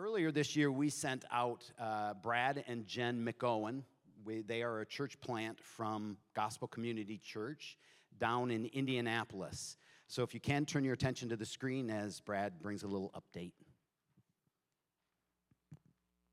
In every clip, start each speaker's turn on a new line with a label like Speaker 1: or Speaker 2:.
Speaker 1: earlier this year, we sent out uh, Brad and Jen McOwen. We, they are a church plant from Gospel Community Church down in Indianapolis. So if you can, turn your attention to the screen as Brad brings a little update.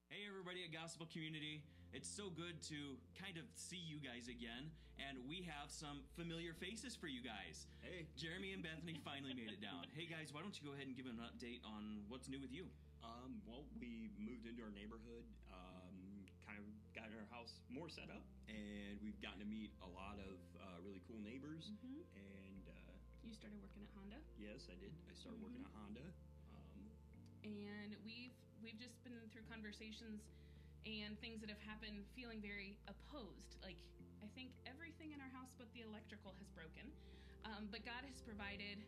Speaker 2: Hey, everybody at Gospel Community. It's so good to kind of see you guys again, and we have some familiar faces for you guys.
Speaker 3: Hey.
Speaker 2: Jeremy and Bethany finally made it down. Hey, guys, why don't you go ahead and give an update on what's new with you?
Speaker 3: Um, well, we moved into our neighborhood, um, kind of got our house more set up, and we've gotten to meet a lot of uh, really cool neighbors.
Speaker 4: Mhm.
Speaker 3: And uh,
Speaker 4: You started working at Honda,
Speaker 3: yes, I did. I started working
Speaker 4: Mm-hmm.
Speaker 3: at Honda. Um,
Speaker 4: and we've we've just been through conversations and things that have happened, feeling very opposed. Like I think everything in our house but the electrical has broken, um, but God has provided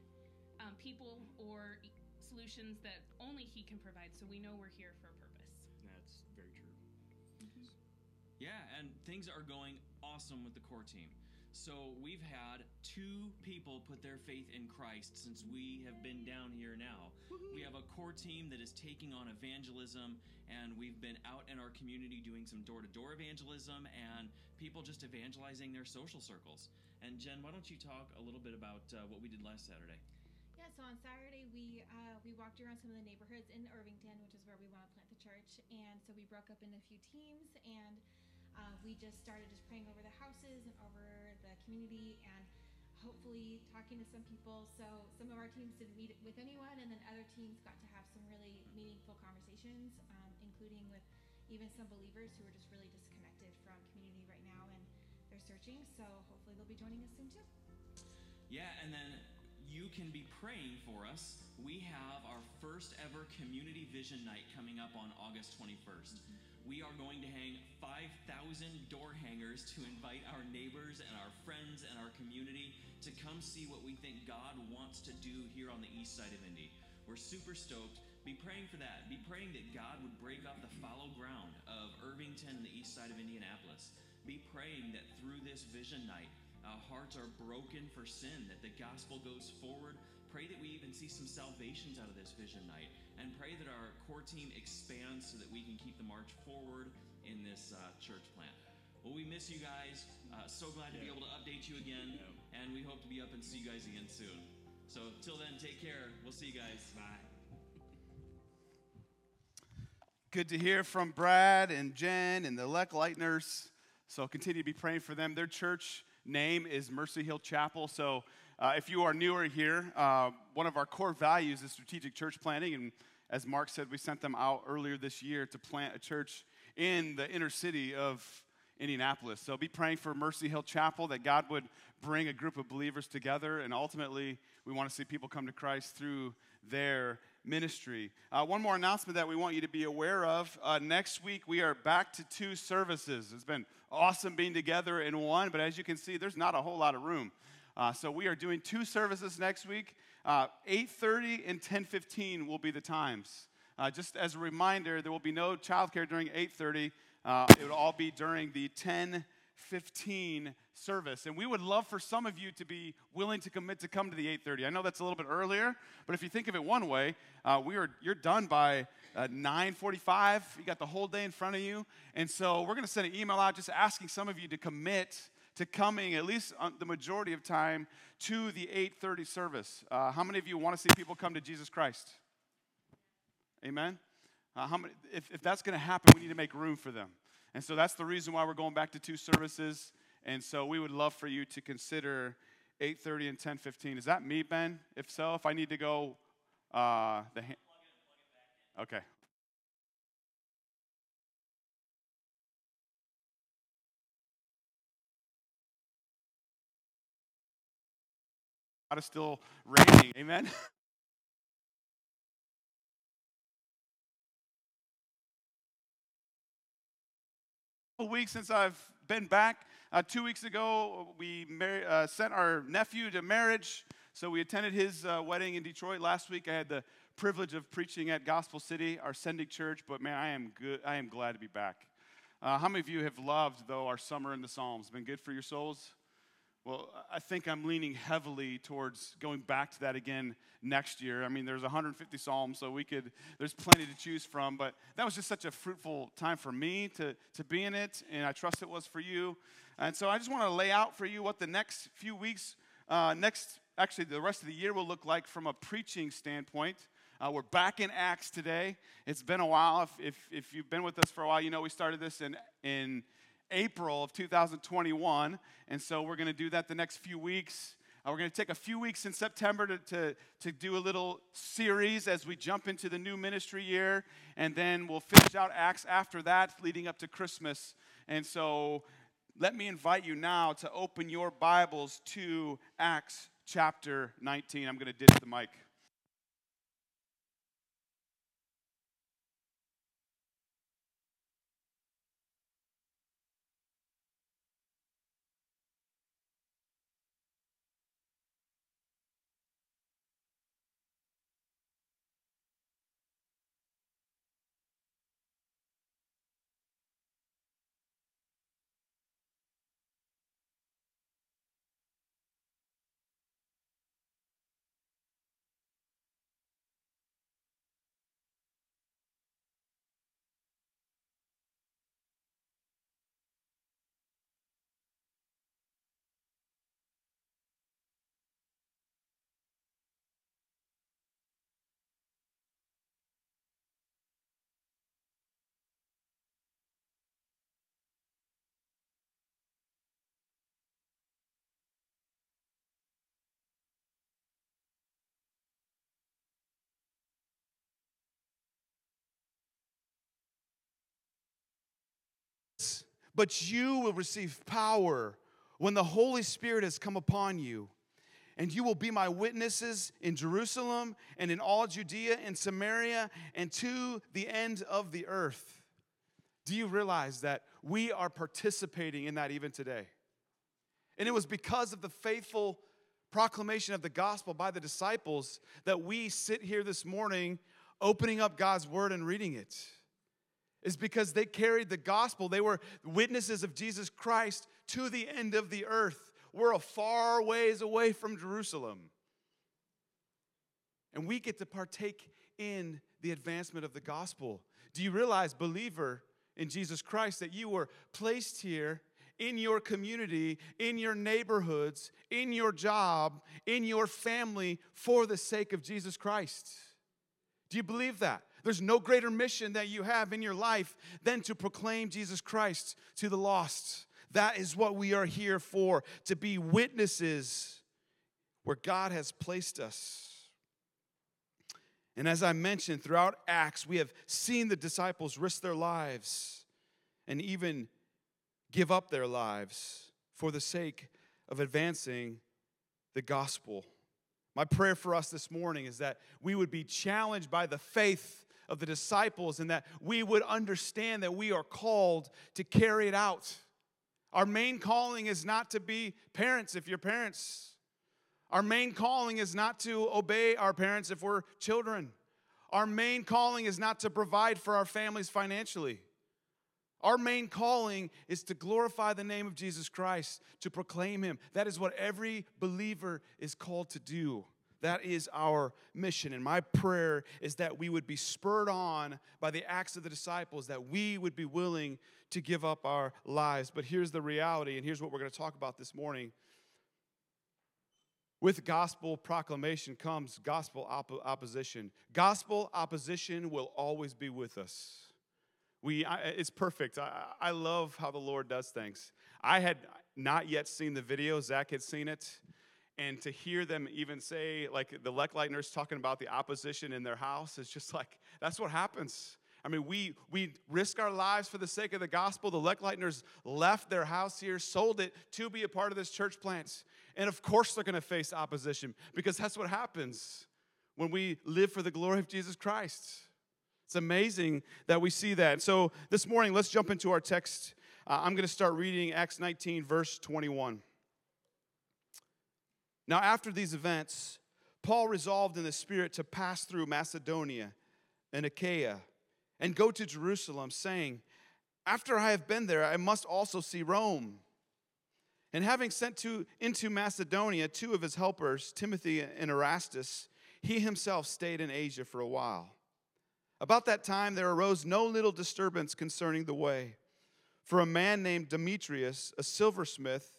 Speaker 4: um, people or solutions that only He can provide. So we know we're here for a purpose.
Speaker 3: that's very true.
Speaker 2: Yeah, and things are going awesome with the core team. So we've had two people put their faith in Christ since we have been down here now. We have a core team that is taking on evangelism, and we've been out in our community doing some door to door evangelism and people just evangelizing their social circles. And Jen, why don't you talk a little bit about uh, what we did last Saturday?
Speaker 5: So on Saturday we uh, we walked around some of the neighborhoods in Irvington, which is where we want to plant the church, and so we broke up into a few teams, and uh, we just started just praying over the houses and over the community, and hopefully talking to some people. So some of our teams didn't meet with anyone, and then other teams got to have some really meaningful conversations, um, including with even some believers who are just really disconnected from community right now, and they're searching. So hopefully they'll be joining us soon too.
Speaker 2: Yeah, and then you can be praying for us. We have our first ever community vision night coming up on August 21st. We are going to hang 5,000 door hangers to invite our neighbors and our friends and our community to come see what we think God wants to do here on the east side of Indy. We're super stoked. Be praying for that. Be praying that God would break up the fallow ground of Irvington and the east side of Indianapolis. Be praying that through this vision night, uh, hearts are broken for sin, that the gospel goes forward. Pray that we even see some salvations out of this vision night, and pray that our core team expands so that we can keep the march forward in this uh, church plant. Well, we miss you guys. Uh, so glad to be able to update you again, and we hope to be up and see you guys again soon. So, till then, take care. We'll see you guys.
Speaker 3: Bye.
Speaker 6: Good to hear from Brad and Jen and the Leck Lightners. So continue to be praying for them. Their church name is Mercy Hill Chapel. So uh, if you are newer here, uh, one of our core values is strategic church planting. And as Mark said, we sent them out earlier this year to plant a church in the inner city of Indianapolis. So be praying for Mercy Hill Chapel that God would bring a group of believers together, and ultimately, we want to see people come to Christ through their ministry. Uh, one more announcement that we want you to be aware of uh, next week, we are back to two services. It's been awesome being together in one, but as you can see, there's not a whole lot of room. Uh, so we are doing two services next week. Uh, 8.30 and 10.15 will be the times. Uh, just as a reminder, there will be no childcare during 8:30. Uh, it will all be during the 10:15 service, and we would love for some of you to be willing to commit to come to the 8:30. I know that's a little bit earlier, but if you think of it one way, uh, we are you're done by uh, 9:45. You got the whole day in front of you, and so we're going to send an email out just asking some of you to commit to coming at least on the majority of time to the 8:30 service. Uh, how many of you want to see people come to Jesus Christ? Amen? Uh, how many, if, if that's going to happen, we need to make room for them. And so that's the reason why we're going back to two services. And so we would love for you to consider 8.30 and 10.15. Is that me, Ben? If so, if I need to go, uh, the ha- Okay. God is still reigning. Amen? weeks since I've been back. Uh, two weeks ago, we mar- uh, sent our nephew to marriage. So we attended his uh, wedding in Detroit last week. I had the privilege of preaching at Gospel City, our sending church. But man, I am good. I am glad to be back. Uh, how many of you have loved though our summer in the Psalms? Been good for your souls? Well, I think I'm leaning heavily towards going back to that again next year. I mean, there's 150 psalms, so we could there's plenty to choose from. But that was just such a fruitful time for me to to be in it, and I trust it was for you. And so I just want to lay out for you what the next few weeks, uh, next actually the rest of the year will look like from a preaching standpoint. Uh, we're back in Acts today. It's been a while. If, if, if you've been with us for a while, you know we started this in in April of 2021. And so we're going to do that the next few weeks. Uh, we're going to take a few weeks in September to, to, to do a little series as we jump into the new ministry year. And then we'll finish out Acts after that, leading up to Christmas. And so let me invite you now to open your Bibles to Acts chapter 19. I'm going to ditch the mic. But you will receive power when the Holy Spirit has come upon you. And you will be my witnesses in Jerusalem and in all Judea and Samaria and to the end of the earth. Do you realize that we are participating in that even today? And it was because of the faithful proclamation of the gospel by the disciples that we sit here this morning opening up God's word and reading it is because they carried the gospel. They were witnesses of Jesus Christ to the end of the earth. We're a far ways away from Jerusalem. And we get to partake in the advancement of the gospel. Do you realize, believer in Jesus Christ, that you were placed here in your community, in your neighborhoods, in your job, in your family for the sake of Jesus Christ? Do you believe that? There's no greater mission that you have in your life than to proclaim Jesus Christ to the lost. That is what we are here for, to be witnesses where God has placed us. And as I mentioned, throughout Acts, we have seen the disciples risk their lives and even give up their lives for the sake of advancing the gospel. My prayer for us this morning is that we would be challenged by the faith of the disciples and that we would understand that we are called to carry it out. Our main calling is not to be parents if you're parents. Our main calling is not to obey our parents if we're children. Our main calling is not to provide for our families financially. Our main calling is to glorify the name of Jesus Christ, to proclaim Him. That is what every believer is called to do. That is our mission. And my prayer is that we would be spurred on by the acts of the disciples, that we would be willing to give up our lives. But here's the reality, and here's what we're going to talk about this morning. With gospel proclamation comes gospel op- opposition. Gospel opposition will always be with us. We, I, it's perfect. I, I love how the Lord does things. I had not yet seen the video, Zach had seen it and to hear them even say like the Leckleitners talking about the opposition in their house is just like that's what happens. I mean we we risk our lives for the sake of the gospel. The Leckleitners left their house here sold it to be a part of this church plant and of course they're going to face opposition because that's what happens when we live for the glory of jesus christ. It's amazing that we see that. So this morning let's jump into our text. Uh, i'm going to start reading acts 19 verse 21 now, after these events, Paul resolved in the Spirit to pass through Macedonia and Achaia and go to Jerusalem, saying, After I have been there, I must also see Rome. And having sent to, into Macedonia two of his helpers, Timothy and Erastus, he himself stayed in Asia for a while. About that time, there arose no little disturbance concerning the way. For a man named Demetrius, a silversmith,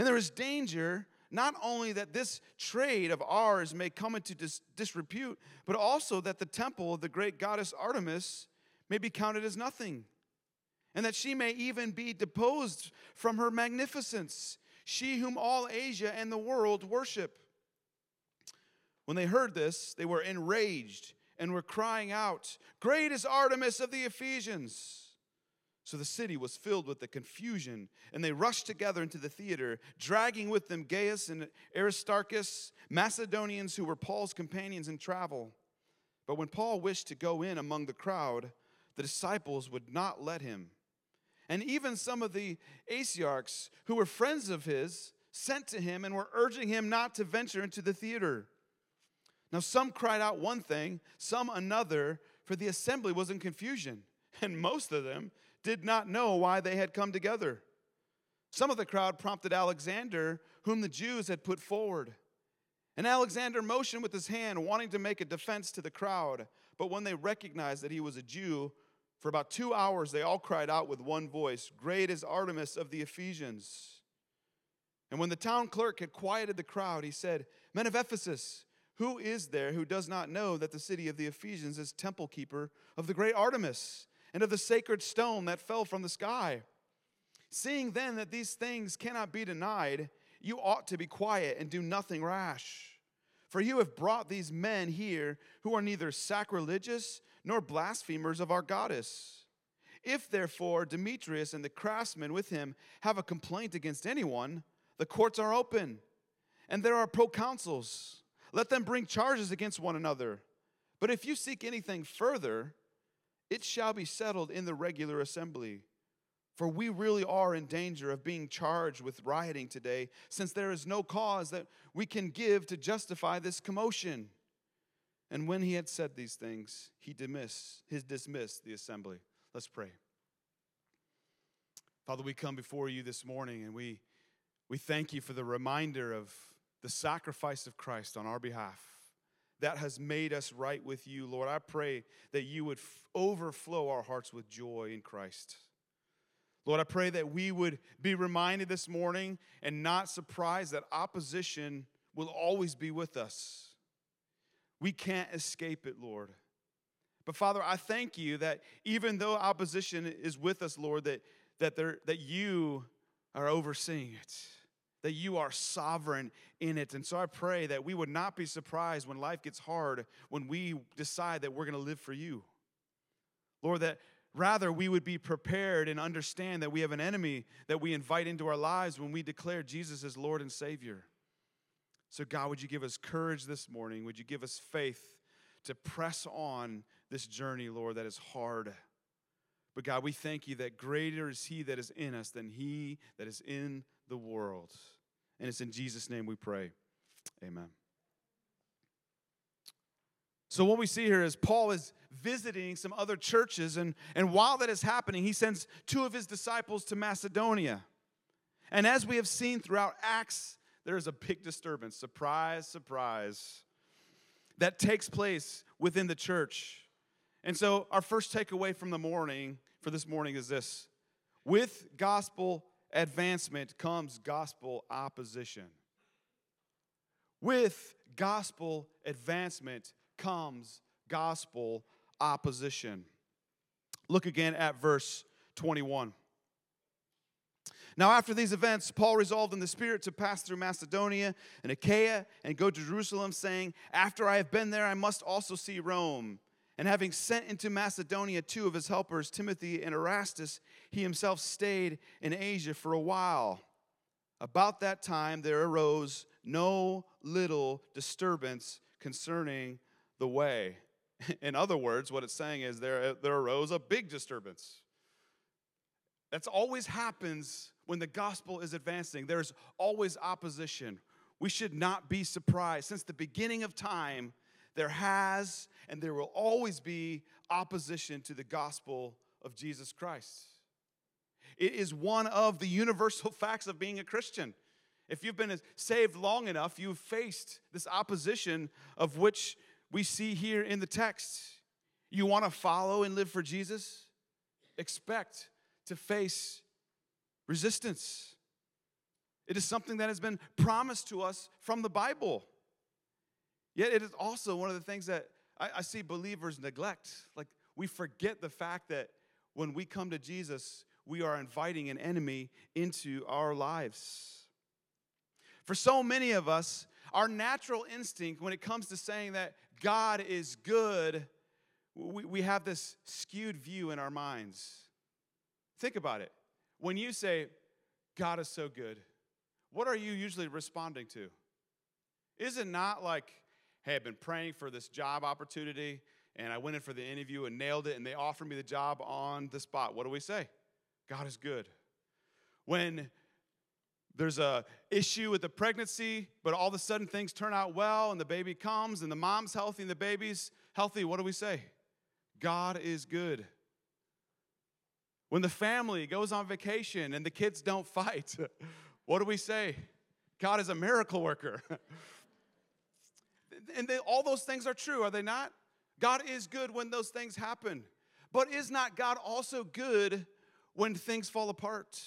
Speaker 6: And there is danger not only that this trade of ours may come into dis- disrepute, but also that the temple of the great goddess Artemis may be counted as nothing, and that she may even be deposed from her magnificence, she whom all Asia and the world worship. When they heard this, they were enraged and were crying out, Great is Artemis of the Ephesians! So the city was filled with the confusion, and they rushed together into the theater, dragging with them Gaius and Aristarchus, Macedonians who were Paul's companions in travel. But when Paul wished to go in among the crowd, the disciples would not let him. And even some of the Asiarchs, who were friends of his, sent to him and were urging him not to venture into the theater. Now, some cried out one thing, some another, for the assembly was in confusion, and most of them did not know why they had come together. Some of the crowd prompted Alexander, whom the Jews had put forward. And Alexander motioned with his hand, wanting to make a defense to the crowd. But when they recognized that he was a Jew, for about two hours they all cried out with one voice Great is Artemis of the Ephesians. And when the town clerk had quieted the crowd, he said, Men of Ephesus, who is there who does not know that the city of the Ephesians is temple keeper of the great Artemis? And of the sacred stone that fell from the sky. Seeing then that these things cannot be denied, you ought to be quiet and do nothing rash. For you have brought these men here who are neither sacrilegious nor blasphemers of our goddess. If therefore Demetrius and the craftsmen with him have a complaint against anyone, the courts are open, and there are proconsuls. Let them bring charges against one another. But if you seek anything further, it shall be settled in the regular assembly. For we really are in danger of being charged with rioting today, since there is no cause that we can give to justify this commotion. And when he had said these things, he dismissed, he dismissed the assembly. Let's pray. Father, we come before you this morning and we, we thank you for the reminder of the sacrifice of Christ on our behalf that has made us right with you, Lord. I pray that you would f- overflow our hearts with joy in Christ. Lord, I pray that we would be reminded this morning and not surprised that opposition will always be with us. We can't escape it, Lord. But Father, I thank you that even though opposition is with us, Lord, that, that, there, that you are overseeing it that you are sovereign in it. And so I pray that we would not be surprised when life gets hard when we decide that we're going to live for you. Lord, that rather we would be prepared and understand that we have an enemy that we invite into our lives when we declare Jesus as Lord and Savior. So, God, would you give us courage this morning? Would you give us faith to press on this journey, Lord, that is hard? But God, we thank you that greater is He that is in us than He that is in the world. And it's in Jesus' name we pray. Amen. So, what we see here is Paul is visiting some other churches, and, and while that is happening, he sends two of his disciples to Macedonia. And as we have seen throughout Acts, there is a big disturbance. Surprise, surprise. That takes place within the church. And so, our first takeaway from the morning for this morning is this with gospel advancement comes gospel opposition. With gospel advancement comes gospel opposition. Look again at verse 21. Now, after these events, Paul resolved in the Spirit to pass through Macedonia and Achaia and go to Jerusalem, saying, After I have been there, I must also see Rome. And having sent into Macedonia two of his helpers, Timothy and Erastus, he himself stayed in Asia for a while. About that time there arose no little disturbance concerning the way. In other words, what it's saying is there, there arose a big disturbance. That's always happens when the gospel is advancing. There's always opposition. We should not be surprised. Since the beginning of time, there has and there will always be opposition to the gospel of Jesus Christ. It is one of the universal facts of being a Christian. If you've been saved long enough, you've faced this opposition of which we see here in the text. You want to follow and live for Jesus? Expect to face resistance. It is something that has been promised to us from the Bible. Yet it is also one of the things that I, I, see believers neglect. Like we forget the fact that when we come to Jesus, we are inviting an enemy into our lives. For so many of us, our natural instinct when it comes to saying that God is good, we, we have this skewed view in our minds. Think about it. When you say, God is so good, what are you usually responding to? Is it not like, hey, I've been praying for this job opportunity and I went in for the interview and nailed it and they offered me the job on the spot? What do we say? God is good. When there's a issue with the pregnancy, but all of a sudden things turn out well and the baby comes and the mom's healthy and the baby's healthy, what do we say? God is good. When the family goes on vacation and the kids don't fight, what do we say? God is a miracle worker. and they, all those things are true, are they not? God is good when those things happen. But is not God also good when things fall apart?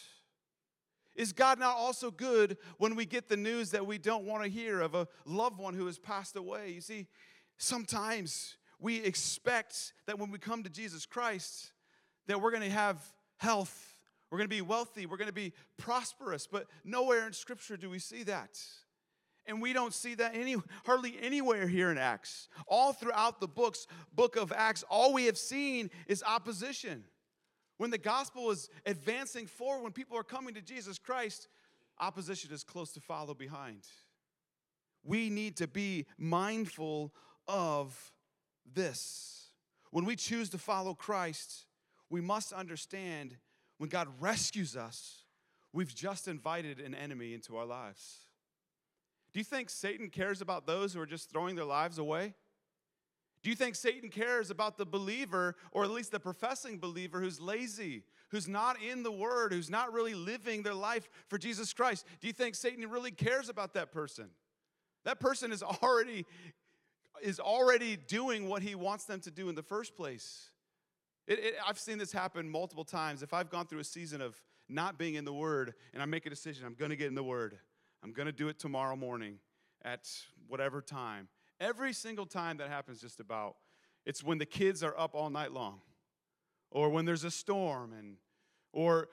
Speaker 6: Is God not also good when we get the news that we don't want to hear of a loved one who has passed away? You see, sometimes we expect that when we come to Jesus Christ, that we're going to have health, we're going to be wealthy, we're going to be prosperous, but nowhere in Scripture do we see that. And we don't see that any, hardly anywhere here in Acts. All throughout the books, book of Acts, all we have seen is opposition. When the gospel is advancing forward, when people are coming to Jesus Christ, opposition is close to follow behind. We need to be mindful of this. When we choose to follow Christ, we must understand when God rescues us, we've just invited an enemy into our lives. Do you think Satan cares about those who are just throwing their lives away? Do you think Satan cares about the believer, or at least the professing believer, who's lazy, who's not in the Word, who's not really living their life for Jesus Christ? Do you think Satan really cares about that person? That person is already is already doing what he wants them to do in the first place. It, it, I've seen this happen multiple times. If I've gone through a season of not being in the Word and I make a decision, I'm going to get in the Word. I'm going to do it tomorrow morning at whatever time. Every single time that happens, just about, it's when the kids are up all night long, or when there's a storm, and or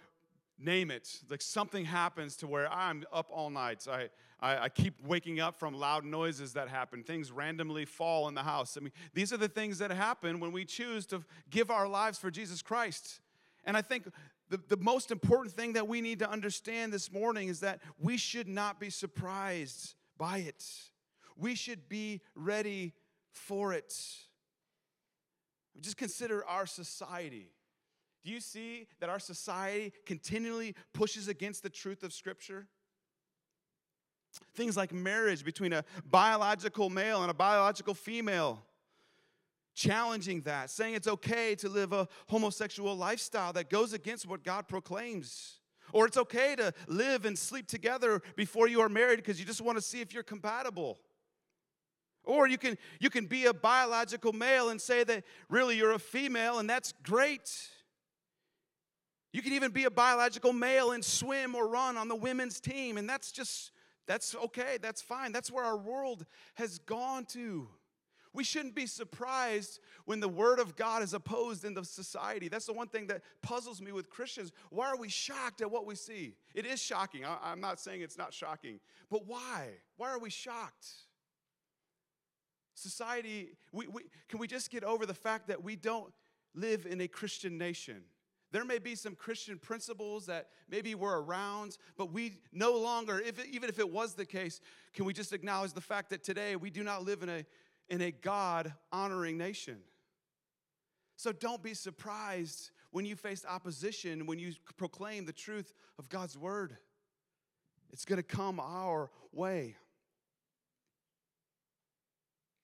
Speaker 6: name it, like something happens to where I'm up all night. So I, I, I, keep waking up from loud noises that happen. Things randomly fall in the house. I mean, these are the things that happen when we choose to give our lives for Jesus Christ. And I think the, the most important thing that we need to understand this morning is that we should not be surprised by it we should be ready for it. Just consider our society. Do you see that our society continually pushes against the truth of Scripture? Things like marriage between a biological male and a biological female, challenging that, saying it's okay to live a homosexual lifestyle that goes against what God proclaims. Or it's okay to live and sleep together before you are married because you just want to see if you're compatible. Or you can, you can be a biological male and say that really you're a female, and that's great. You can even be a biological male and swim or run on the women's team, and that's just, that's okay, that's fine. That's where our world has gone to. We shouldn't be surprised when the word of God is opposed in the society. That's the one thing that puzzles me with Christians. Why are we shocked at what we see? It is shocking. I, am not saying it's not shocking, but why? Why are we shocked? Society, we, we, can we just get over the fact that we don't live in a Christian nation? There may be some Christian principles that maybe were around, but we no longer, if even if it was the case, can we just acknowledge the fact that today we do not live in a, in a God honoring nation? So don't be surprised when you face opposition, when you proclaim the truth of God's word. It's going to come our way.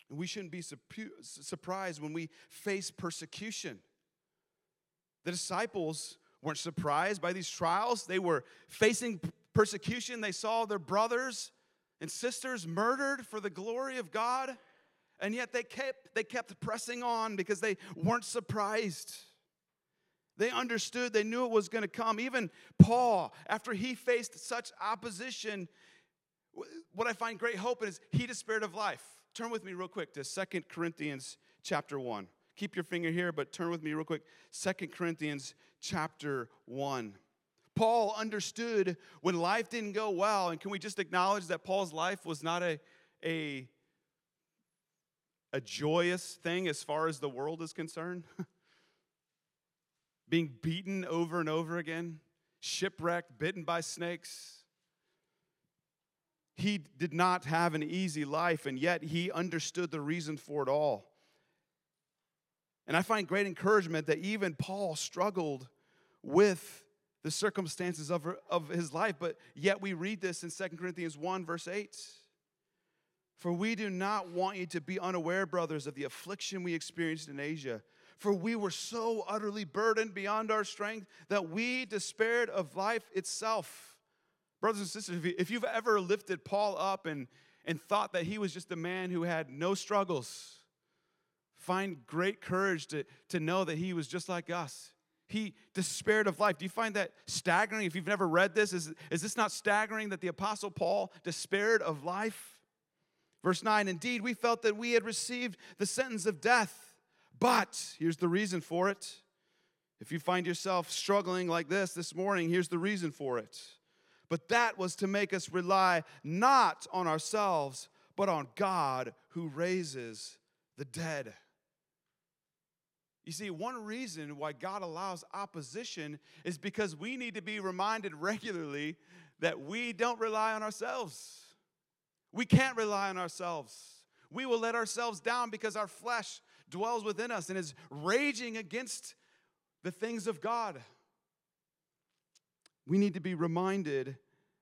Speaker 6: And we shouldn't be surprised when we face persecution. The disciples weren't surprised by these trials. They were facing persecution. They saw their brothers and sisters murdered for the glory of God. And yet they kept, they kept pressing on because they weren't surprised. They understood, they knew it was going to come. Even Paul, after he faced such opposition, what I find great hope in is he despaired of life. Turn with me real quick to Second Corinthians chapter 1. Keep your finger here, but turn with me real quick. Second Corinthians chapter 1. Paul understood when life didn't go well, and can we just acknowledge that Paul's life was not a, a, a joyous thing as far as the world is concerned? Being beaten over and over again, shipwrecked, bitten by snakes. He did not have an easy life, and yet he understood the reason for it all. And I find great encouragement that even Paul struggled with the circumstances of, of his life, but yet we read this in 2 Corinthians 1, verse 8. For we do not want you to be unaware, brothers, of the affliction we experienced in Asia. For we were so utterly burdened beyond our strength that we despaired of life itself. Brothers and sisters, if you've ever lifted Paul up and, and thought that he was just a man who had no struggles, find great courage to, to know that he was just like us. He despaired of life. Do you find that staggering? If you've never read this, is, is this not staggering that the Apostle Paul despaired of life? Verse 9 Indeed, we felt that we had received the sentence of death, but here's the reason for it. If you find yourself struggling like this this morning, here's the reason for it. But that was to make us rely not on ourselves, but on God who raises the dead. You see, one reason why God allows opposition is because we need to be reminded regularly that we don't rely on ourselves. We can't rely on ourselves. We will let ourselves down because our flesh dwells within us and is raging against the things of God. We need to be reminded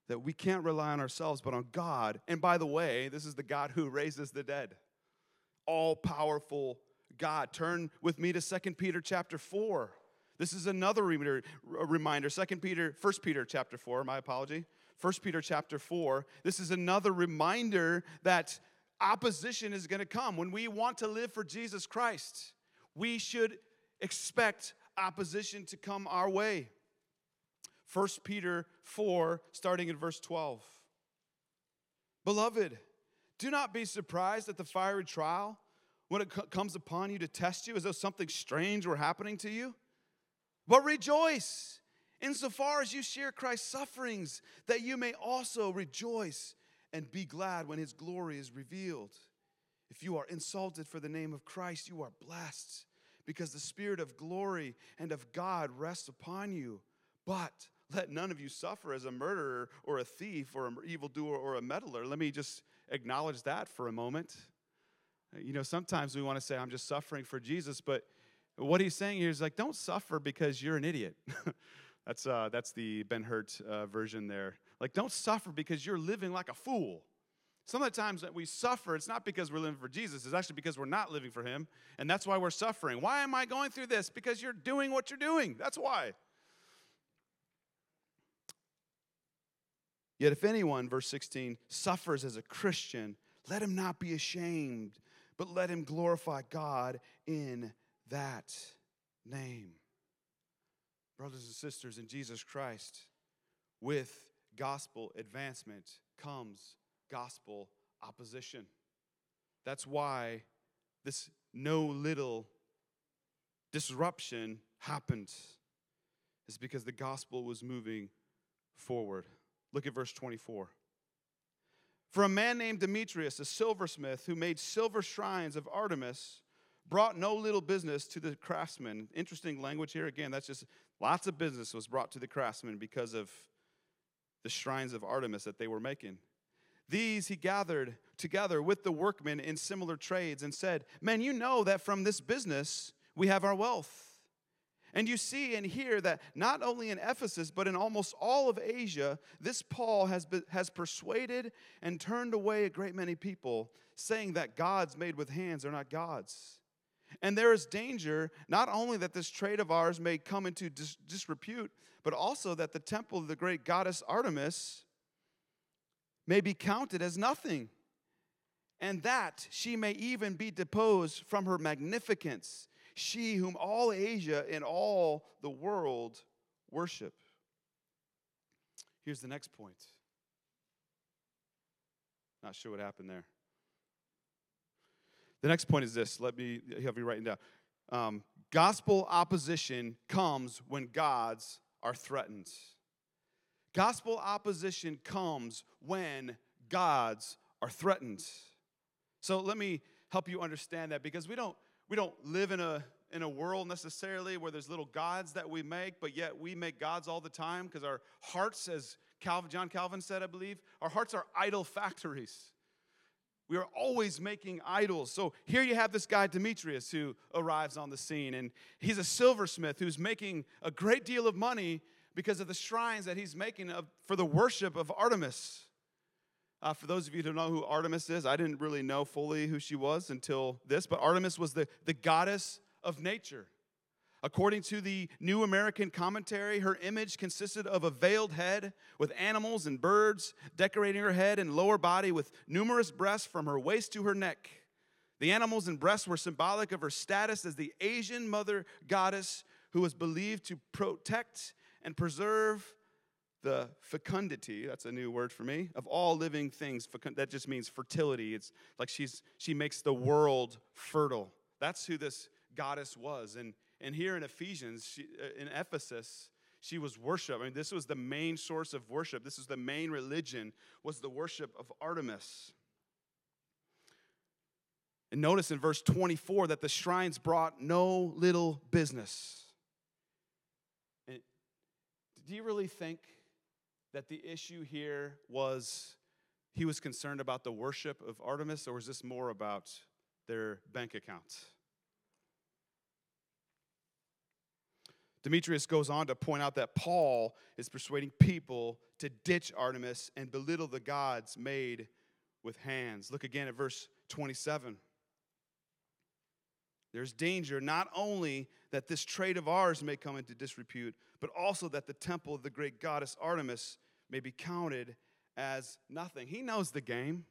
Speaker 6: that we can't rely on ourselves, but on God. And by the way, this is the God who raises the dead, all powerful God. Turn with me to 2 Peter chapter 4. This is another reminder. 2 Peter, 1 Peter chapter 4, my apology. 1 Peter chapter 4. This is another reminder that opposition is going to come. When we want to live for Jesus Christ, we should expect opposition to come our way. 1 Peter 4, starting in verse 12. Beloved, do not be surprised at the fiery trial when it comes upon you to test you as though something strange were happening to you. But rejoice insofar as you share Christ's sufferings, that you may also rejoice and be glad when his glory is revealed. If you are insulted for the name of Christ, you are blessed, because the Spirit of glory and of God rests upon you. But let none of you suffer as a murderer or a thief or an evildoer or a meddler. Let me just acknowledge that for a moment. You know, sometimes we want to say, I'm just suffering for Jesus, but what he's saying here is like, don't suffer because you're an idiot. that's, uh, that's the Ben Hurt uh, version there. Like, don't suffer because you're living like a fool. Some of the times that we suffer, it's not because we're living for Jesus, it's actually because we're not living for Him, and that's why we're suffering. Why am I going through this? Because you're doing what you're doing. That's why. Yet if anyone, verse 16, suffers as a Christian, let him not be ashamed, but let him glorify God in that name. Brothers and sisters in Jesus Christ, with gospel advancement comes gospel opposition. That's why this no little disruption happened, is because the gospel was moving forward. Look at verse 24. For a man named Demetrius, a silversmith, who made silver shrines of Artemis, brought no little business to the craftsmen. Interesting language here. Again, that's just lots of business was brought to the craftsmen because of the shrines of Artemis that they were making. These he gathered together with the workmen in similar trades and said, Men, you know that from this business we have our wealth. And you see and hear that not only in Ephesus, but in almost all of Asia, this Paul has, has persuaded and turned away a great many people, saying that gods made with hands are not gods. And there is danger not only that this trade of ours may come into dis- disrepute, but also that the temple of the great goddess Artemis may be counted as nothing, and that she may even be deposed from her magnificence, she whom all Asia and all the world worship. Here's the next point. Not sure what happened there. The next point is this. Let me have you writing down. Um, gospel opposition comes when gods are threatened. Gospel opposition comes when gods are threatened. So let me help you understand that because we don't we don't live in a in a world necessarily where there's little gods that we make, but yet we make gods all the time because our hearts, as Calvin, John Calvin said, I believe, our hearts are idol factories. We are always making idols. So here you have this guy, Demetrius, who arrives on the scene, and he's a silversmith who's making a great deal of money because of the shrines that he's making of, for the worship of Artemis. Uh, for those of you who don't know who Artemis is, I didn't really know fully who she was until this, but Artemis was the, the goddess of nature. According to the New American Commentary, her image consisted of a veiled head with animals and birds decorating her head and lower body with numerous breasts from her waist to her neck. The animals and breasts were symbolic of her status as the Asian mother goddess who was believed to protect and preserve the fecundity that's a new word for me of all living things. That just means fertility. It's like she's she makes the world fertile. That's who this goddess was. And and here in ephesians she, uh, in ephesus she was worship. I mean this was the main source of worship. This is the main religion was the worship of artemis. And notice in verse 24 that the shrines brought no little business. Do you really think that the issue here was he was concerned about the worship of Artemis, or was this more about their bank accounts? Demetrius goes on to point out that Paul is persuading people to ditch Artemis and belittle the gods made with hands. Look again at verse 27. There's danger not only that this trade of ours may come into disrepute, but also that the temple of the great goddess Artemis may be counted as nothing. He knows the game.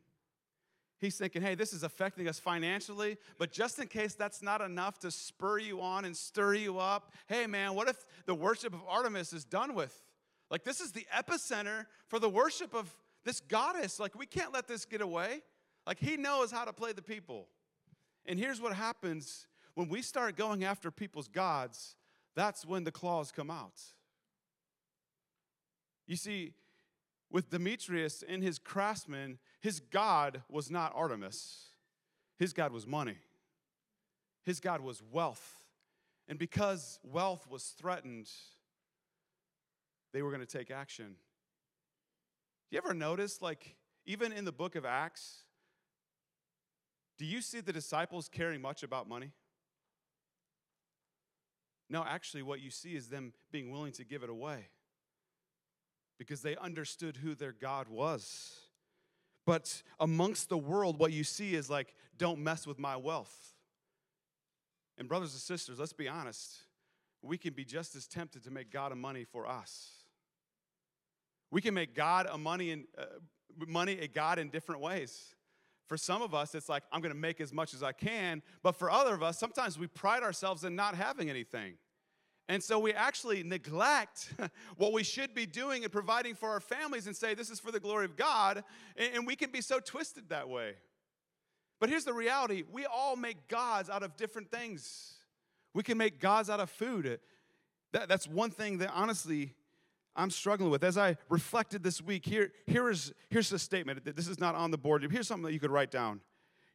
Speaker 6: He's thinking, hey, this is affecting us financially, but just in case that's not enough to spur you on and stir you up, hey, man, what if the worship of Artemis is done with? Like, this is the epicenter for the worship of this goddess. Like, we can't let this get away. Like, he knows how to play the people. And here's what happens when we start going after people's gods, that's when the claws come out. You see, with Demetrius and his craftsmen, his God was not Artemis. His God was money. His God was wealth. And because wealth was threatened, they were going to take action. Do you ever notice, like, even in the book of Acts, do you see the disciples caring much about money? No, actually, what you see is them being willing to give it away because they understood who their God was. But amongst the world, what you see is like, don't mess with my wealth. And, brothers and sisters, let's be honest, we can be just as tempted to make God a money for us. We can make God a money and uh, money a God in different ways. For some of us, it's like, I'm to make as much as I can. But for other of us, sometimes we pride ourselves in not having anything. And so we actually neglect what we should be doing and providing for our families and say, this is for the glory of God. And we can be so twisted that way. But here's the reality we all make gods out of different things. We can make gods out of food. That, that's one thing that honestly I'm struggling with. As I reflected this week, here, here is, here's a statement. This is not on the board. Here's something that you could write down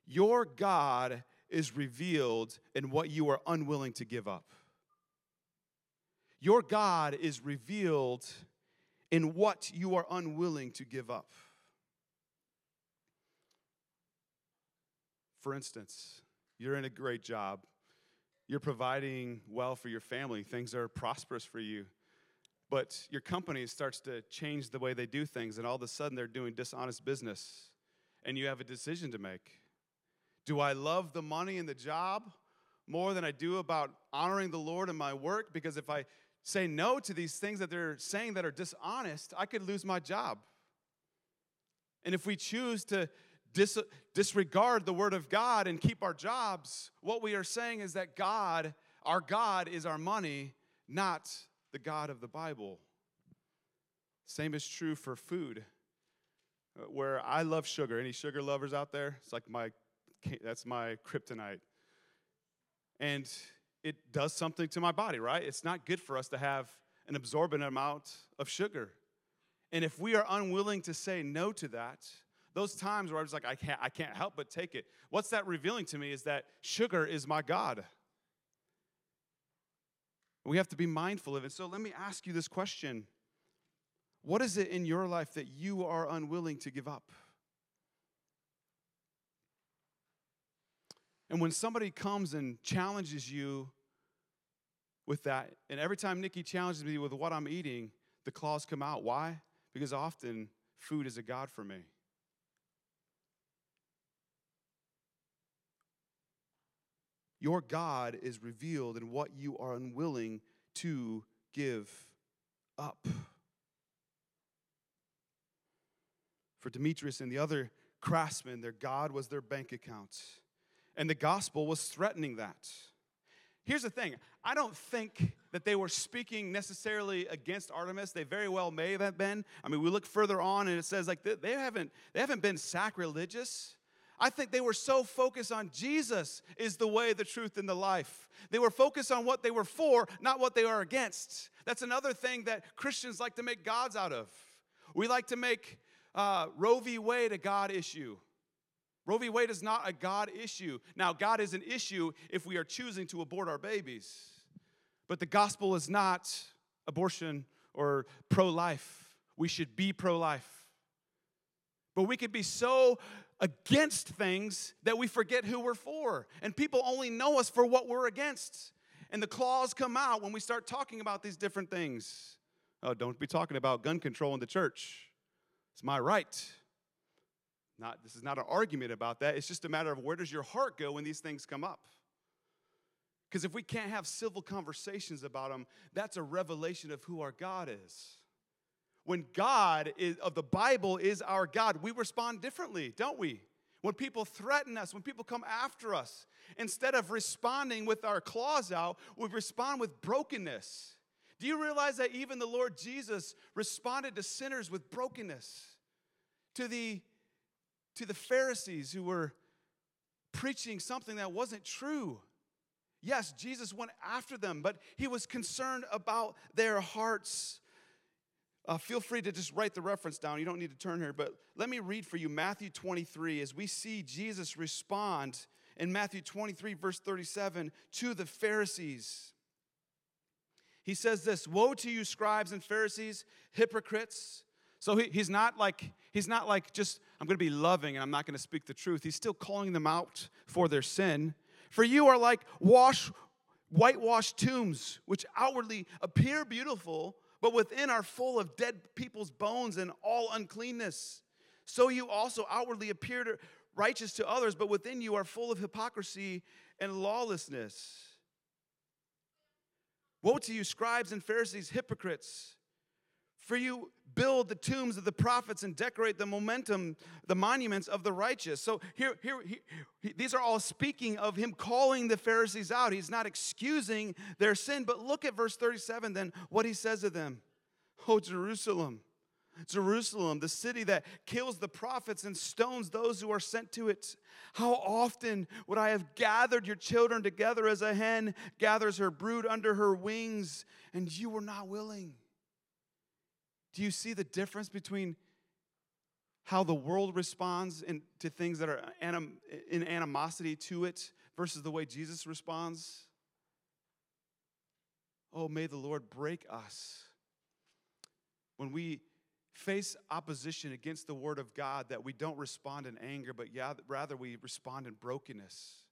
Speaker 6: Your God is revealed in what you are unwilling to give up. Your God is revealed in what you are unwilling to give up. For instance, you're in a great job, you're providing well for your family, things are prosperous for you. But your company starts to change the way they do things, and all of a sudden they're doing dishonest business, and you have a decision to make. Do I love the money and the job more than I do about honoring the Lord in my work? Because if I say no to these things that they're saying that are dishonest, I could lose my job. And if we choose to dis- disregard the word of God and keep our jobs, what we are saying is that God, our God, is our money, not the God of the Bible. Same is true for food. Uh, where I love sugar. Any sugar lovers out there? It's like my that's my kryptonite. And it does something to my body, right? It's not good for us to have an absorbent amount of sugar. And if we are unwilling to say no to that, those times where I was like, I can't, I can't help but take it. What's that revealing to me is that sugar is my God. We have to be mindful of it. So let me ask you this question What is it in your life that you are unwilling to give up? And when somebody comes and challenges you with that, and every time Nikki challenges me with what I'm eating, the claws come out. Why? Because often food is a God for me. Your God is revealed in what you are unwilling to give up. For Demetrius and the other craftsmen, their God was their bank account. And the gospel was threatening that. Here's the thing I don't think that they were speaking necessarily against Artemis. They very well may have been. I mean, we look further on and it says like they haven't, they haven't been sacrilegious. I think they were so focused on Jesus is the way, the truth, and the life. They were focused on what they were for, not what they are against. That's another thing that Christians like to make gods out of. We like to make uh, Roe v. Wade a God issue. Roe v. Wade is not a God issue. Now, God is an issue if we are choosing to abort our babies. But the gospel is not abortion or pro life. We should be pro life. But we could be so against things that we forget who we're for. And people only know us for what we're against. And the claws come out when we start talking about these different things. Oh, don't be talking about gun control in the church. It's my right. Not, this is not an argument about that. It's just a matter of where does your heart go when these things come up? Because if we can't have civil conversations about them, that's a revelation of who our God is when God is, of the Bible is our God, we respond differently, don't we? When people threaten us, when people come after us, instead of responding with our claws out, we respond with brokenness. Do you realize that even the Lord Jesus responded to sinners with brokenness? To the, to the Pharisees who were preaching something that wasn't true. Yes, Jesus went after them, but he was concerned about their hearts. Uh, feel free to just write the reference down. You don't need to turn here, but let me read for you Matthew 23 as we see Jesus respond in Matthew 23, verse 37, to the Pharisees. He says this Woe to you, scribes and Pharisees, hypocrites. So he, he's not like he's not like just I'm going to be loving and I'm not going to speak the truth. He's still calling them out for their sin. For you are like wash whitewashed tombs, which outwardly appear beautiful, but within are full of dead people's bones and all uncleanness. So you also outwardly appear righteous to others, but within you are full of hypocrisy and lawlessness. Woe to you, scribes and Pharisees, hypocrites! For you build the tombs of the prophets and decorate the momentum, the monuments of the righteous. So here, here, these are all speaking of him calling the Pharisees out. He's not excusing their sin, but look at verse 37 then, what he says to them. Oh, Jerusalem, Jerusalem, the city that kills the prophets and stones those who are sent to it. How often would I have gathered your children together as a hen gathers her brood under her wings, and you were not willing? Do you see the difference between how the world responds in, to things that are anim, in animosity to it versus the way Jesus responds? Oh, may the Lord break us when we face opposition against the word of God that we don't respond in anger, but yeah, rather we respond in brokenness.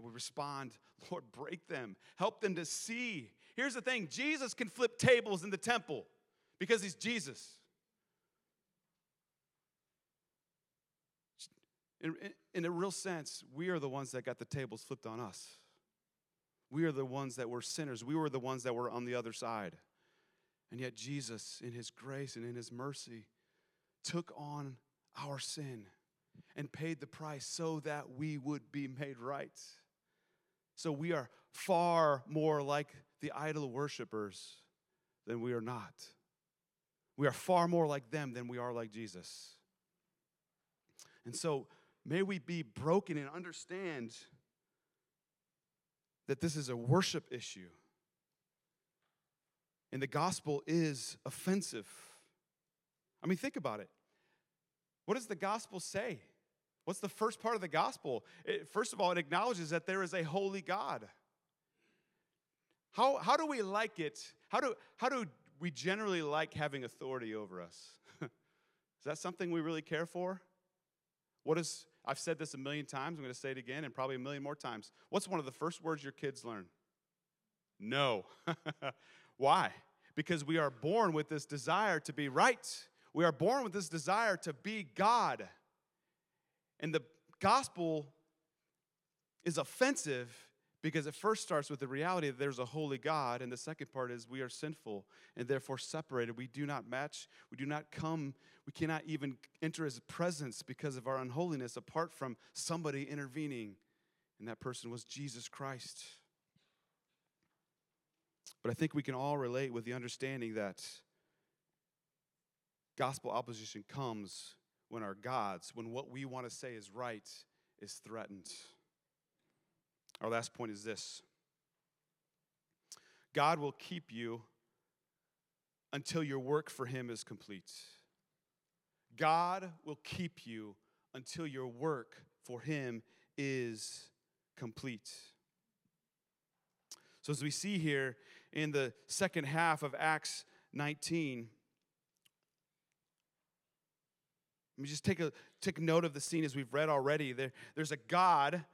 Speaker 6: We respond, Lord, break them, help them to see. Here's the thing Jesus can flip tables in the temple because he's Jesus. In, in, a real sense, we are the ones that got the tables flipped on us. We are the ones that were sinners. We were the ones that were on the other side. And yet, Jesus, in His grace and in His mercy, took on our sin and paid the price so that we would be made right. So we are far more like the idol worshippers than we are not. We are far more like them than we are like Jesus. And so may we be broken and understand that this is a worship issue. And the gospel is offensive. I mean, think about it. What does the gospel say? What's the first part of the gospel? It, first of all, it acknowledges that there is a holy God. How, how do we like it? How do, how do we generally like having authority over us? is that something we really care for? What is, I've said this a million times, I'm to say it again and probably a million more times. What's one of the first words your kids learn? No. Why? Because we are born with this desire to be right. We are born with this desire to be God. And the gospel is offensive because it first starts with the reality that there's a holy God, and the second part is we are sinful and therefore separated. We do not match, we do not come, we cannot even enter his presence because of our unholiness apart from somebody intervening, and that person was Jesus Christ. But I think we can all relate with the understanding that gospel opposition comes when our gods, when what we want to say is right, is threatened. Our last point is this God will keep you until your work for Him is complete. God will keep you until your work for Him is complete. So, as we see here in the second half of Acts 19, let me just take a take note of the scene as we've read already. There, there's a God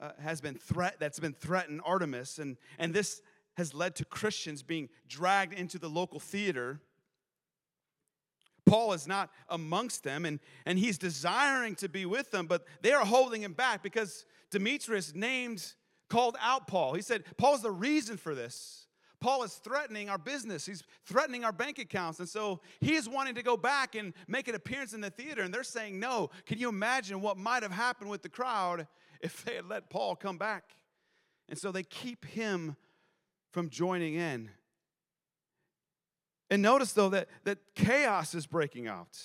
Speaker 6: uh, has been threat that's been threatened, Artemis, and and this has led to Christians being dragged into the local theater. Paul is not amongst them, and, and he's desiring to be with them, but they are holding him back because Demetrius named, called out Paul. He said, Paul's the reason for this. Paul is threatening our business. He's threatening our bank accounts. And so he's wanting to go back and make an appearance in the theater. And they're saying no. Can you imagine what might have happened with the crowd if they had let Paul come back? And so they keep him from joining in. And notice, though, that, that chaos is breaking out.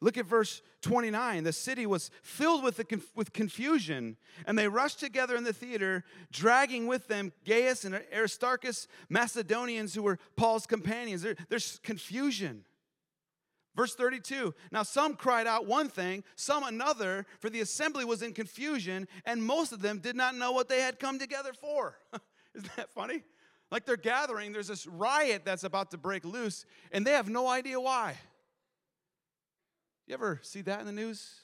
Speaker 6: Look at verse 29. The city was filled with, the, with confusion, and they rushed together in the theater, dragging with them Gaius and Aristarchus, Macedonians who were Paul's companions. There, there's confusion. Verse 32 Now some cried out one thing, some another, for the assembly was in confusion, and most of them did not know what they had come together for. Isn't that funny? Like they're gathering, there's this riot that's about to break loose, and they have no idea why. You ever see that in the news?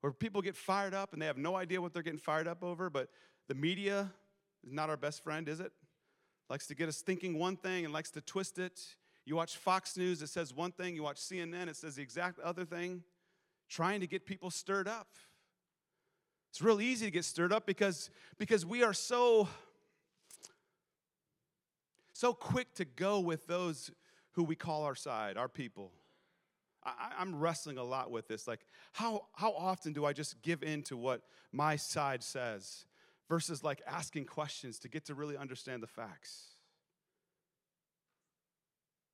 Speaker 6: Where people get fired up and they have no idea what they're getting fired up over, but the media is not our best friend, is it? Likes to get us thinking one thing and likes to twist it. You watch Fox News, it says one thing. You watch CNN, it says the exact other thing, trying to get people stirred up. It's real easy to get stirred up because, because we are so, so quick to go with those who we call our side, our people. I, am wrestling a lot with this. Like, how, how often do I just give in to what my side says versus like asking questions to get to really understand the facts?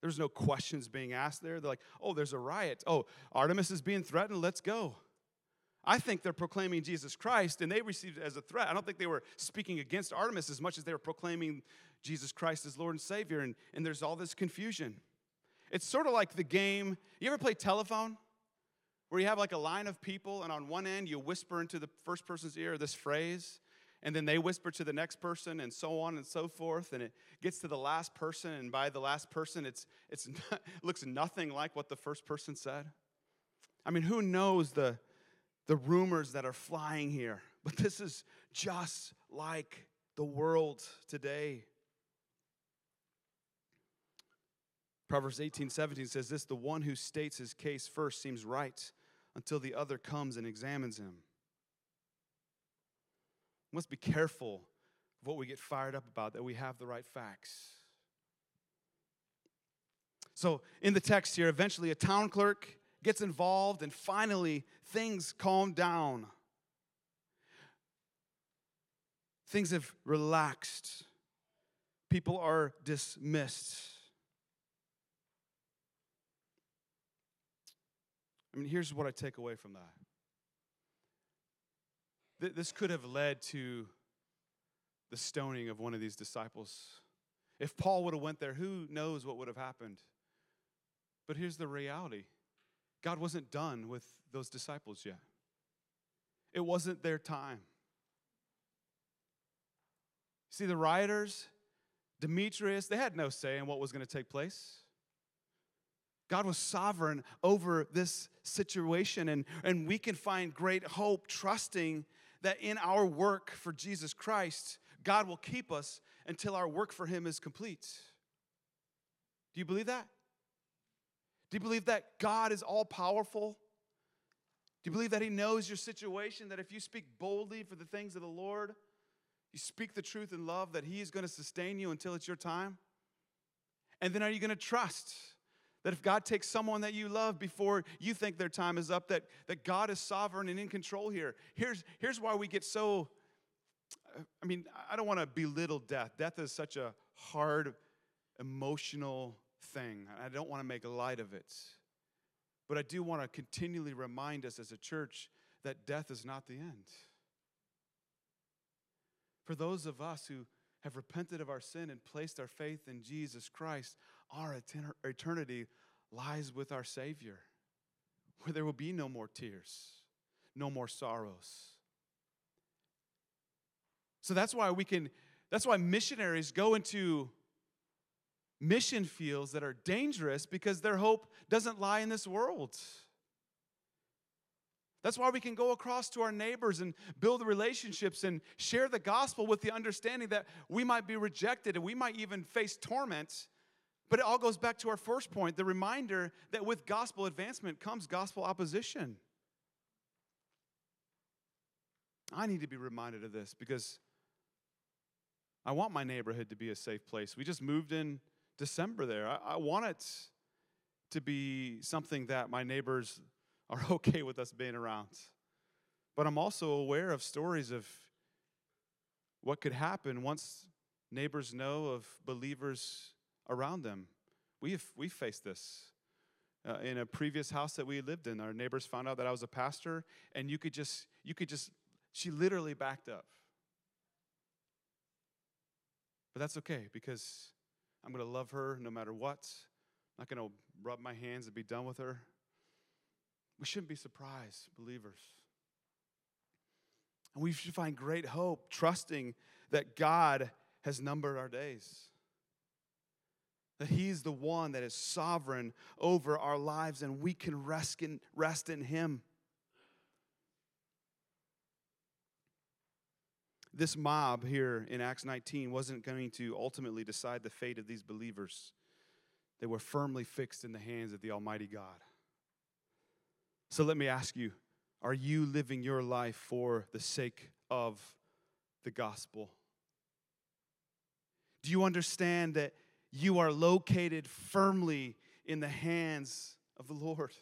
Speaker 6: There's no questions being asked there. They're like, oh, there's a riot. Oh, Artemis is being threatened. Let's go. I think they're proclaiming Jesus Christ and they received it as a threat. I don't think they were speaking against Artemis as much as they were proclaiming Jesus Christ as Lord and Savior. And, and there's all this confusion. It's sort of like the game. You ever play telephone? where you have like a line of people, and on one end you whisper into the first person's ear this phrase, and then they whisper to the next person, and so on and so forth, and it gets to the last person, and by the last person, it's, it's it looks nothing like what the first person said. I mean, who knows the, the rumors that are flying here? But this is just like the world today. Proverbs 18, 17 says this the one who states his case first seems right until the other comes and examines him. Must be careful of what we get fired up about, that we have the right facts. So, in the text here, eventually a town clerk gets involved, and finally things calm down. Things have relaxed. People are dismissed. I mean, here's what I take away from that. Th- this could have led to the stoning of one of these disciples. If Paul would have went there, who knows what would have happened? But here's the reality. God wasn't done with those disciples yet. It wasn't their time. See, the rioters, Demetrius, they had no say in what was going to take place. God was sovereign over this situation, and, and we can find great hope trusting that in our work for Jesus Christ, God will keep us until our work for Him is complete. Do you believe that? Do you believe that God is all powerful? Do you believe that He knows your situation? That if you speak boldly for the things of the Lord, you speak the truth in love, that He is going to sustain you until it's your time? And then are you going to trust? That if God takes someone that you love before you think their time is up, that, that God is sovereign and in control here. Here's, here's why we get so, I mean, I don't want to belittle death. Death is such a hard, emotional thing. I don't want to make light of it. But I do want to continually remind us as a church that death is not the end. For those of us who have repented of our sin and placed our faith in Jesus Christ, our eternity lies with our Savior, where there will be no more tears, no more sorrows. So that's why we can, that's why missionaries go into mission fields that are dangerous because their hope doesn't lie in this world. That's why we can go across to our neighbors and build relationships and share the gospel with the understanding that we might be rejected and we might even face torment but it all goes back to our first point the reminder that with gospel advancement comes gospel opposition. I need to be reminded of this because I want my neighborhood to be a safe place. We just moved in December there. I, I want it to be something that my neighbors are okay with us being around. But I'm also aware of stories of what could happen once neighbors know of believers around them. We've, we faced this. Uh, in a previous house that we lived in, our neighbors found out that I was a pastor, and you could just, you could just, she literally backed up. But that's okay because I'm going to love her no matter what. I'm not going to rub my hands and be done with her. We shouldn't be surprised, believers. And we should find great hope trusting that God has numbered our days that He's the one that is sovereign over our lives and we can rest in, rest in Him. This mob here in Acts 19 wasn't going to ultimately decide the fate of these believers. They were firmly fixed in the hands of the Almighty God. So let me ask you are you living your life for the sake of the gospel? Do you understand that you are located firmly in the hands of the Lord?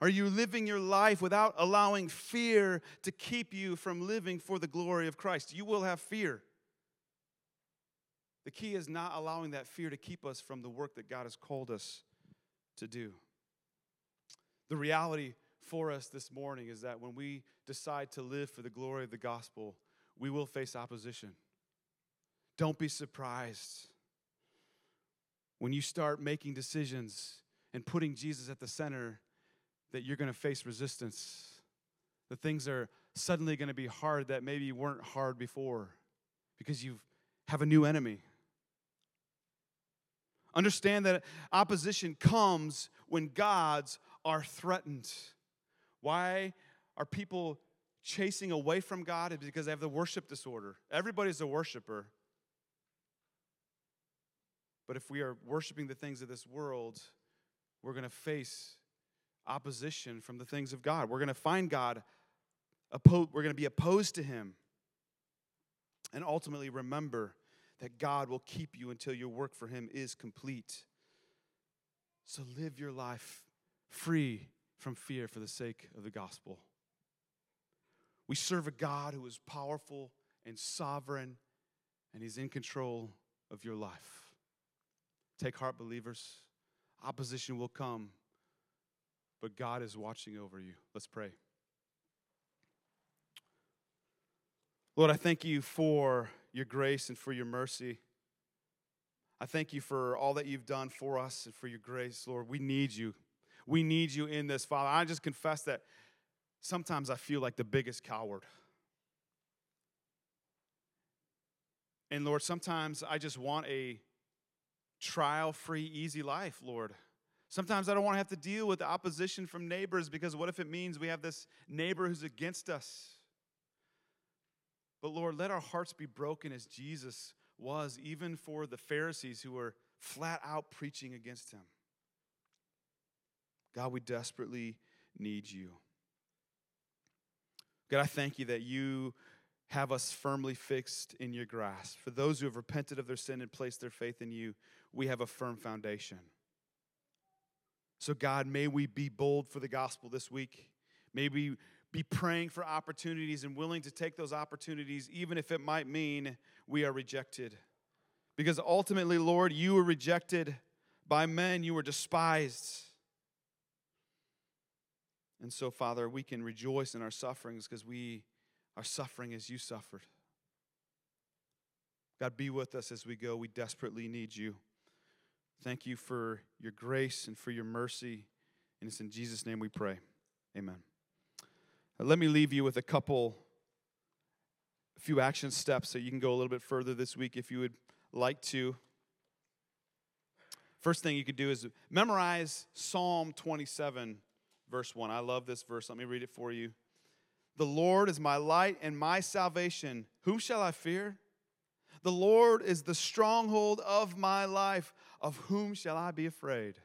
Speaker 6: Are you living your life without allowing fear to keep you from living for the glory of Christ? You will have fear. The key is not allowing that fear to keep us from the work that God has called us to do. The reality for us this morning is that when we decide to live for the glory of the gospel, we will face opposition. Don't be surprised when you start making decisions and putting Jesus at the center that you're going to face resistance, that things are suddenly going to be hard that maybe weren't hard before because you have a new enemy. Understand that opposition comes when gods are threatened. Why are people chasing away from God? It's because they have the worship disorder. Everybody's a worshiper. But if we are worshiping the things of this world, we're going to face opposition from the things of God. We're going to find God, oppo- we're going to be opposed to Him. And ultimately, remember that God will keep you until your work for Him is complete. So live your life free from fear for the sake of the gospel. We serve a God who is powerful and sovereign, and He's in control of your life. Take heart, believers. Opposition will come, but God is watching over you. Let's pray. Lord, I thank you for your grace and for your mercy. I thank you for all that you've done for us and for your grace, Lord. We need you. We need you in this, Father. I just confess that sometimes I feel like the biggest coward. And Lord, sometimes I just want a trial free, easy life, Lord. Sometimes I don't want to have to deal with opposition from neighbors because what if it means we have this neighbor who's against us? But Lord, let our hearts be broken as Jesus was, even for the Pharisees who were flat out preaching against him. God, we desperately need you. God, I thank you that you have us firmly fixed in your grasp. For those who have repented of their sin and placed their faith in you, we have a firm foundation. So, God, may we be bold for the gospel this week. May we be praying for opportunities and willing to take those opportunities, even if it might mean we are rejected. Because ultimately, Lord, you were rejected by men, you were despised. And so, Father, we can rejoice in our sufferings because we are suffering as you suffered. God, be with us as we go. We desperately need you. Thank you for your grace and for your mercy. And it's in Jesus' name we pray. Amen. Let me leave you with a couple, a few action steps so you can go a little bit further this week if you would like to. First thing you could do is memorize Psalm 27, verse 1. I love this verse. Let me read it for you. The Lord is my light and my salvation. Whom shall I fear? The Lord is the stronghold of my life. Of whom shall I be afraid?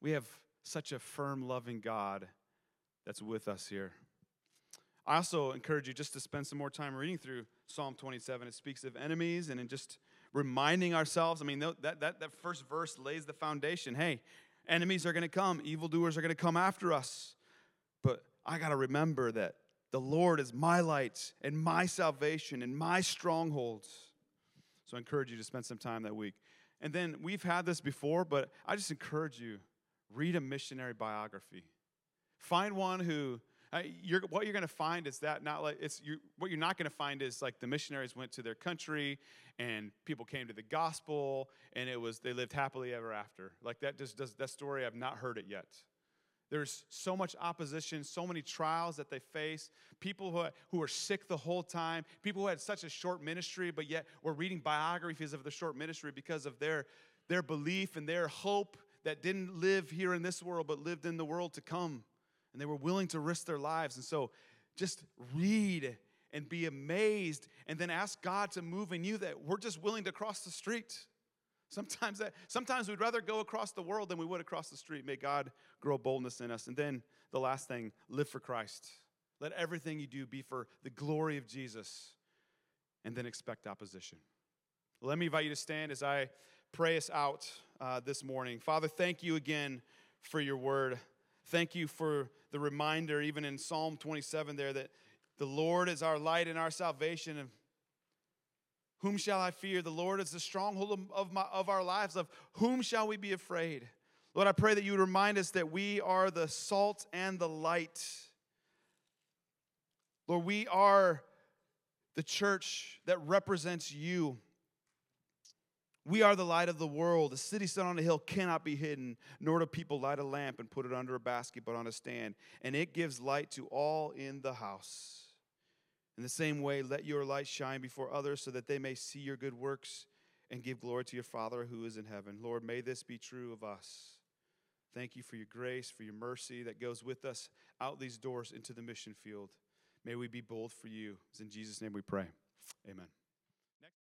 Speaker 6: We have such a firm, loving God that's with us here. I also encourage you just to spend some more time reading through Psalm 27. It speaks of enemies and in just reminding ourselves. I mean, that, that, that first verse lays the foundation. Hey, enemies are going to come, evildoers are going to come after us. But I got to remember that the Lord is my light and my salvation and my strongholds. So I encourage you to spend some time that week. And then we've had this before, but I just encourage you read a missionary biography. Find one who you're, what you're going to find is that not like it's you, what you're not going to find is like the missionaries went to their country and people came to the gospel and it was they lived happily ever after. Like that just does that story. I've not heard it yet. There's so much opposition, so many trials that they face. People who, who are sick the whole time, people who had such a short ministry, but yet were reading biographies of the short ministry because of their, their belief and their hope that didn't live here in this world, but lived in the world to come. And they were willing to risk their lives. And so just read and be amazed, and then ask God to move in you that we're just willing to cross the street. Sometimes, that, sometimes we'd rather go across the world than we would across the street. May God grow boldness in us. And then the last thing live for Christ. Let everything you do be for the glory of Jesus. And then expect opposition. Let me invite you to stand as I pray us out uh, this morning. Father, thank you again for your word. Thank you for the reminder, even in Psalm 27, there, that the Lord is our light and our salvation. And whom shall I fear? The Lord is the stronghold of, my, of our lives. Of whom shall we be afraid? Lord, I pray that you would remind us that we are the salt and the light. Lord, we are the church that represents you. We are the light of the world. The city set on a hill cannot be hidden, nor do people light a lamp and put it under a basket, but on a stand, and it gives light to all in the house. In the same way, let your light shine before others so that they may see your good works and give glory to your Father who is in heaven. Lord, may this be true of us. Thank you for your grace, for your mercy that goes with us out these doors into the mission field. May we be bold for you. It's in Jesus' name we pray. Amen.